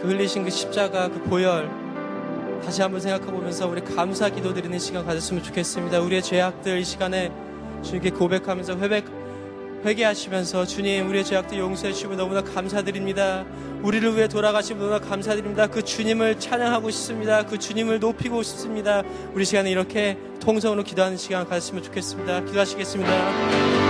그 흘리신 그 십자가 그 보혈 다시 한번 생각해 보면서 우리 감사 기도 드리는 시간 가졌으면 좋겠습니다. 우리의 죄악들 이 시간에 주님께 고백하면서 회백 회개하시면서 주님 우리의 죄악들 용서해 주시고 너무나 감사드립니다. 우리를 위해 돌아가신 너무나 감사드립니다. 그 주님을 찬양하고 싶습니다. 그 주님을 높이고 싶습니다. 우리 시간에 이렇게 통성으로 기도하는 시간 가졌으면 좋겠습니다. 기도하시겠습니다.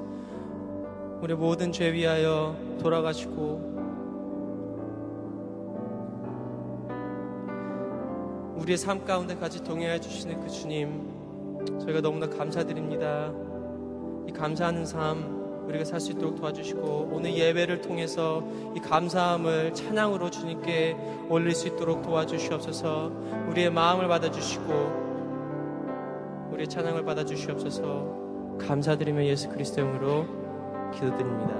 우리 모든 죄 위하여 돌아가시고 우리의 삶 가운데까지 동행해 주시는 그 주님 저희가 너무나 감사드립니다. 이 감사하는 삶 우리가 살 수 있도록 도와주시고 오늘 예배를 통해서 이 감사함을 찬양으로 주님께 올릴 수 있도록 도와주시옵소서. 우리의 마음을 받아주시고 우리의 찬양을 받아주시옵소서. 감사드리며 예수 그리스도 이름으로 기도드립니다.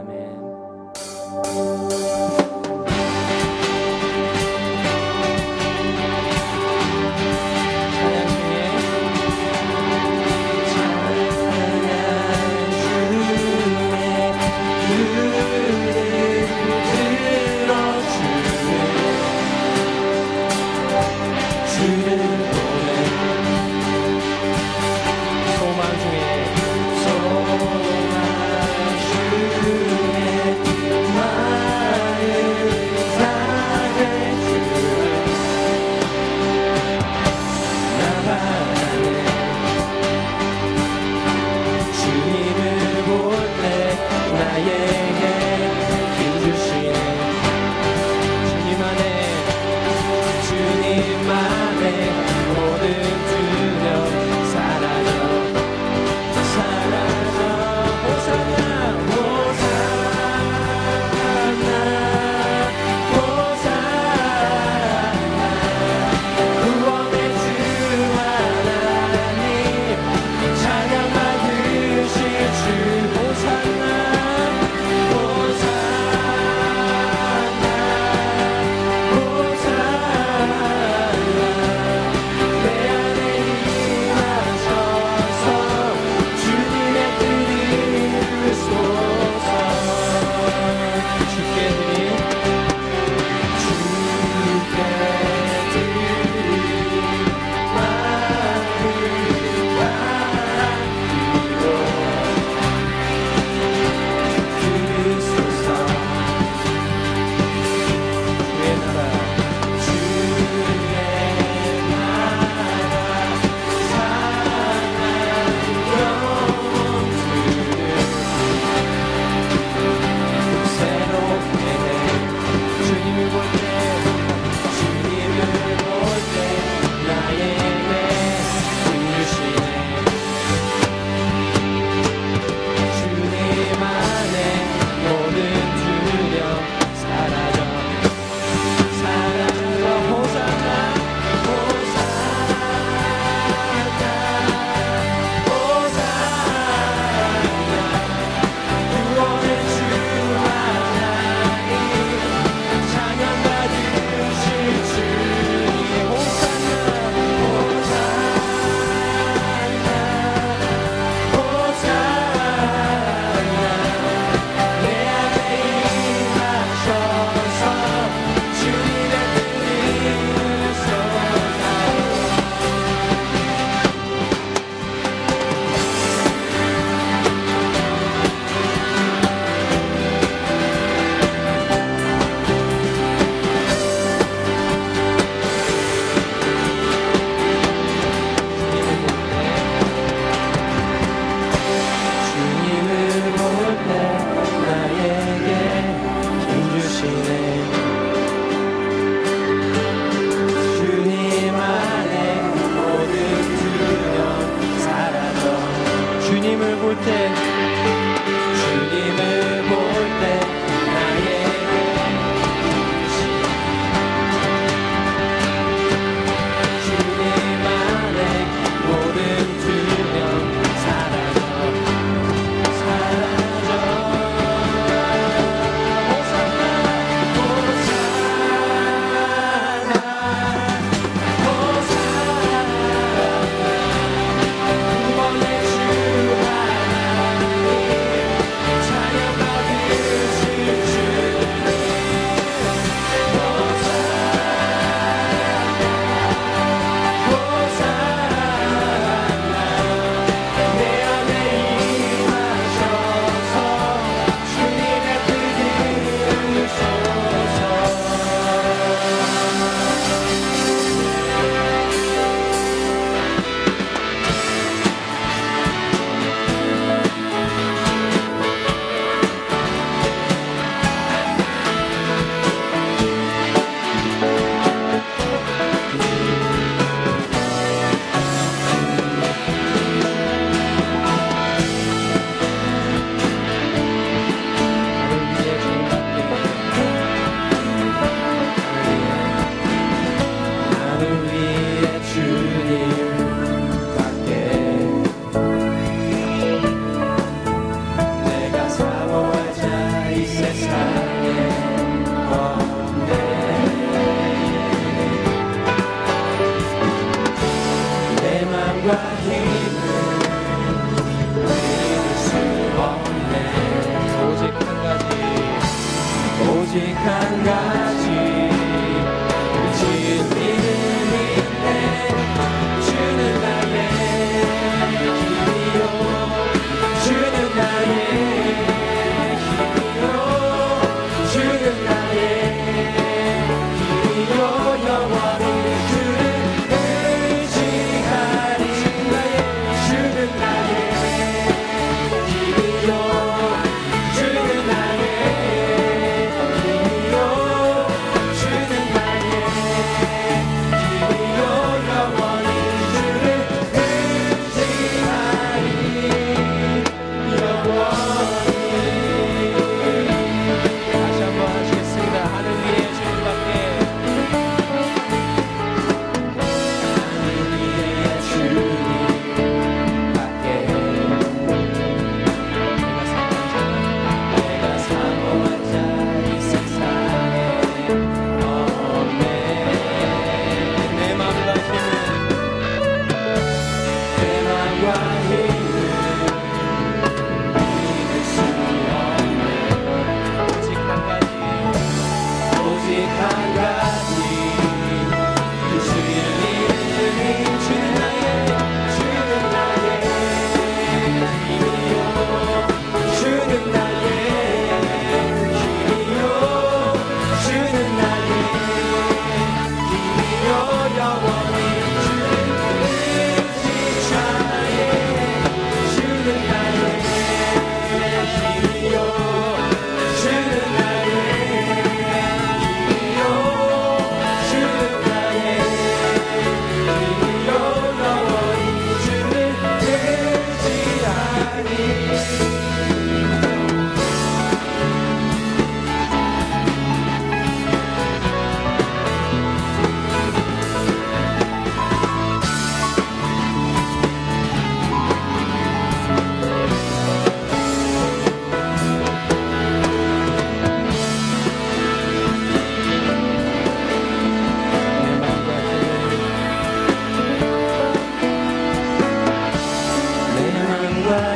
아멘.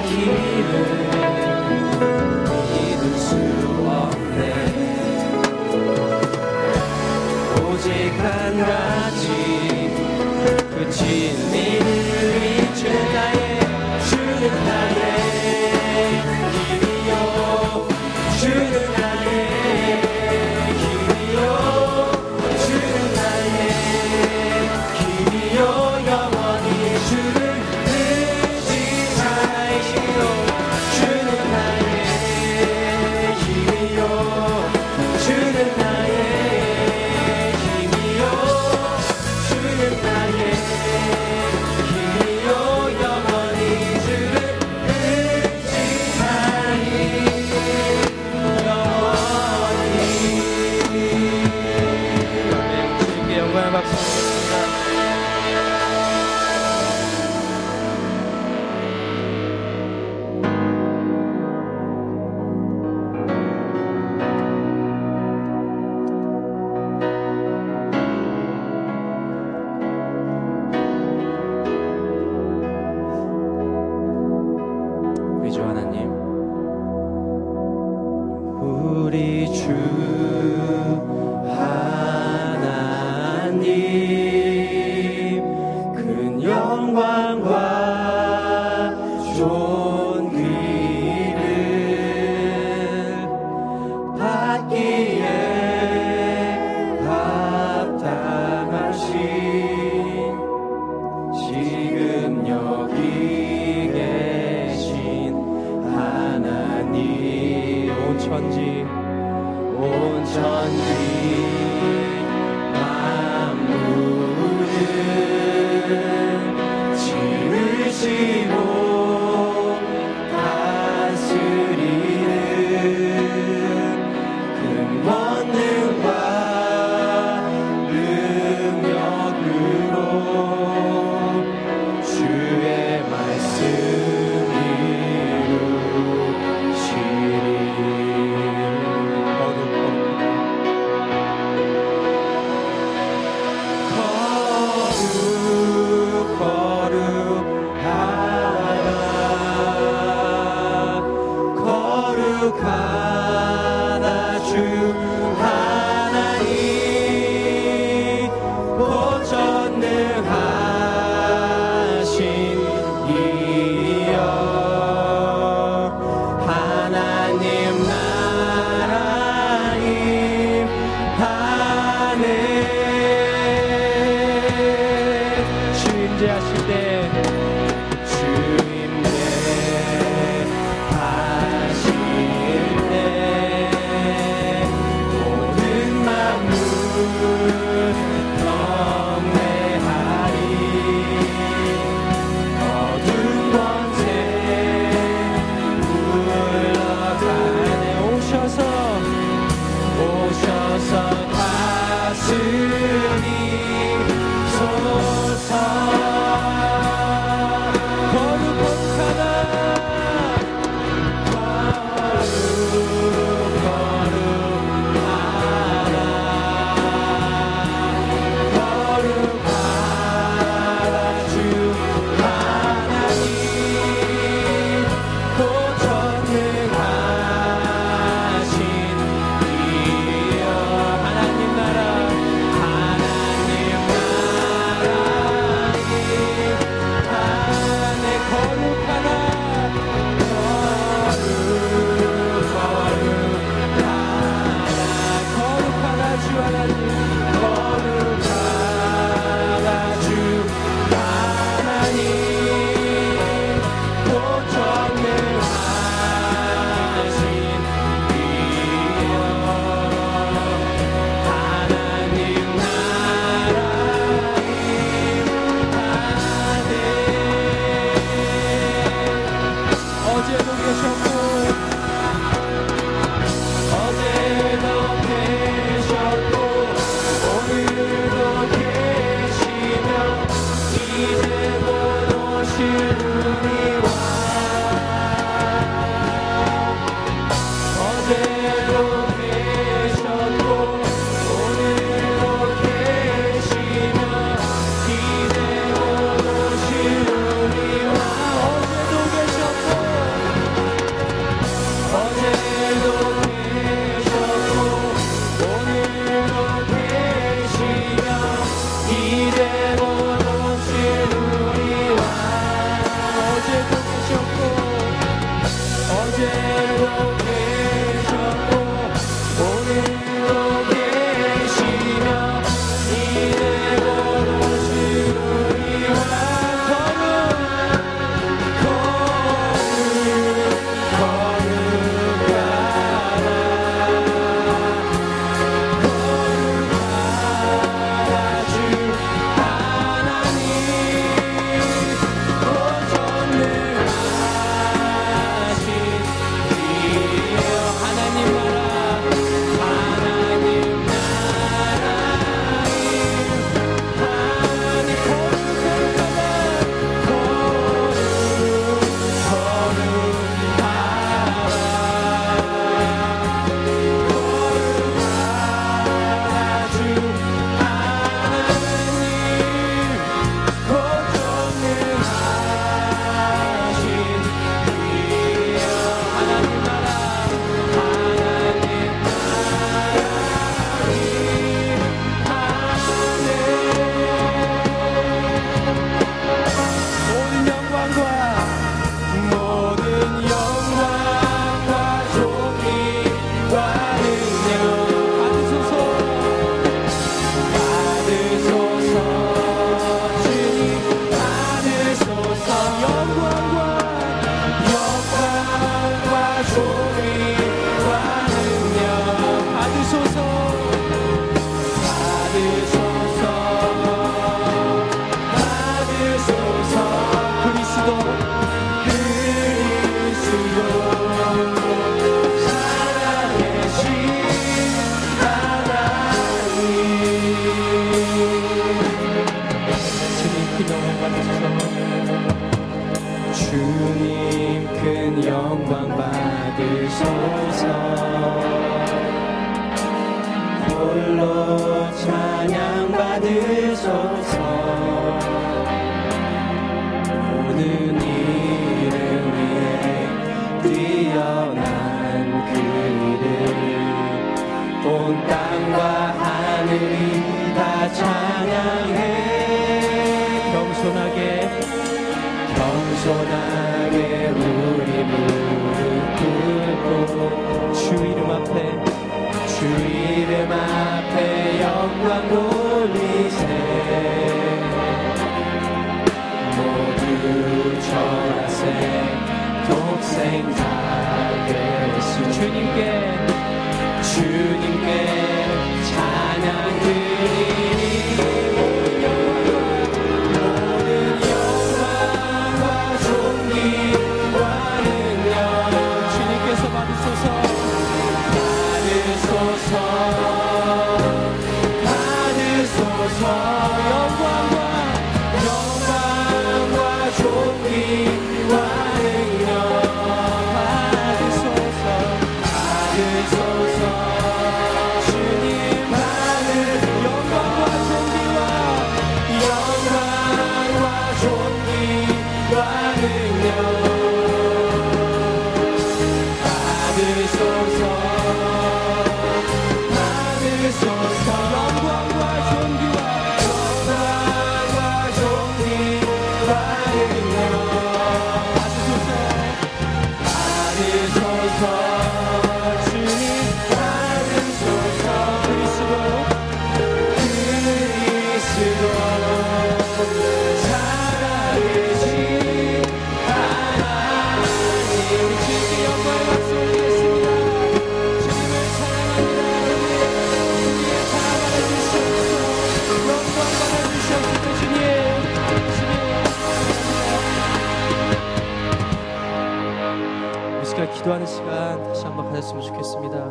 거룩 찬양해. 겸손하게 겸손하게 우리 무릎 꿇고 주 이름 앞에 주 이름 앞에 영광 돌리세. 모두 전하세 독생 다 되시 주님께 주님께 sing. 시간 기도하는 시간 다시 한번 가졌으면 좋겠습니다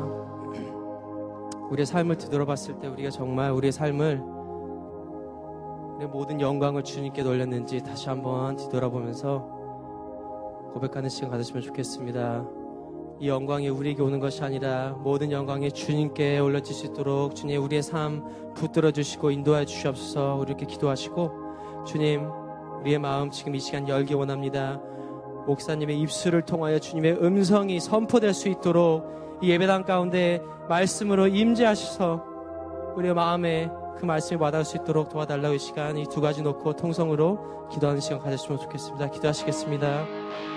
우리의 삶을 뒤돌아봤을 때 우리가 정말 우리의 삶을 우리의 모든 영광을 주님께 돌렸는지 다시 한번 뒤돌아보면서 고백하는 시간 가졌으면 좋겠습니다. 이 영광이 우리에게 오는 것이 아니라 모든 영광이 주님께 올려질 수 있도록 주님 우리의 삶 붙들어 주시고 인도해 주시옵소서 이렇게 기도하시고 주님 우리의 마음 지금 이 시간 열기 원합니다. 목사님의 입술을 통하여 주님의 음성이 선포될 수 있도록 이 예배당 가운데 말씀으로 임재하셔서 우리의 마음에 그 말씀이 와닿을 수 있도록 도와달라고 이 시간 이 두 가지 놓고 통성으로 기도하는 시간 가졌으면 좋겠습니다. 기도하시겠습니다.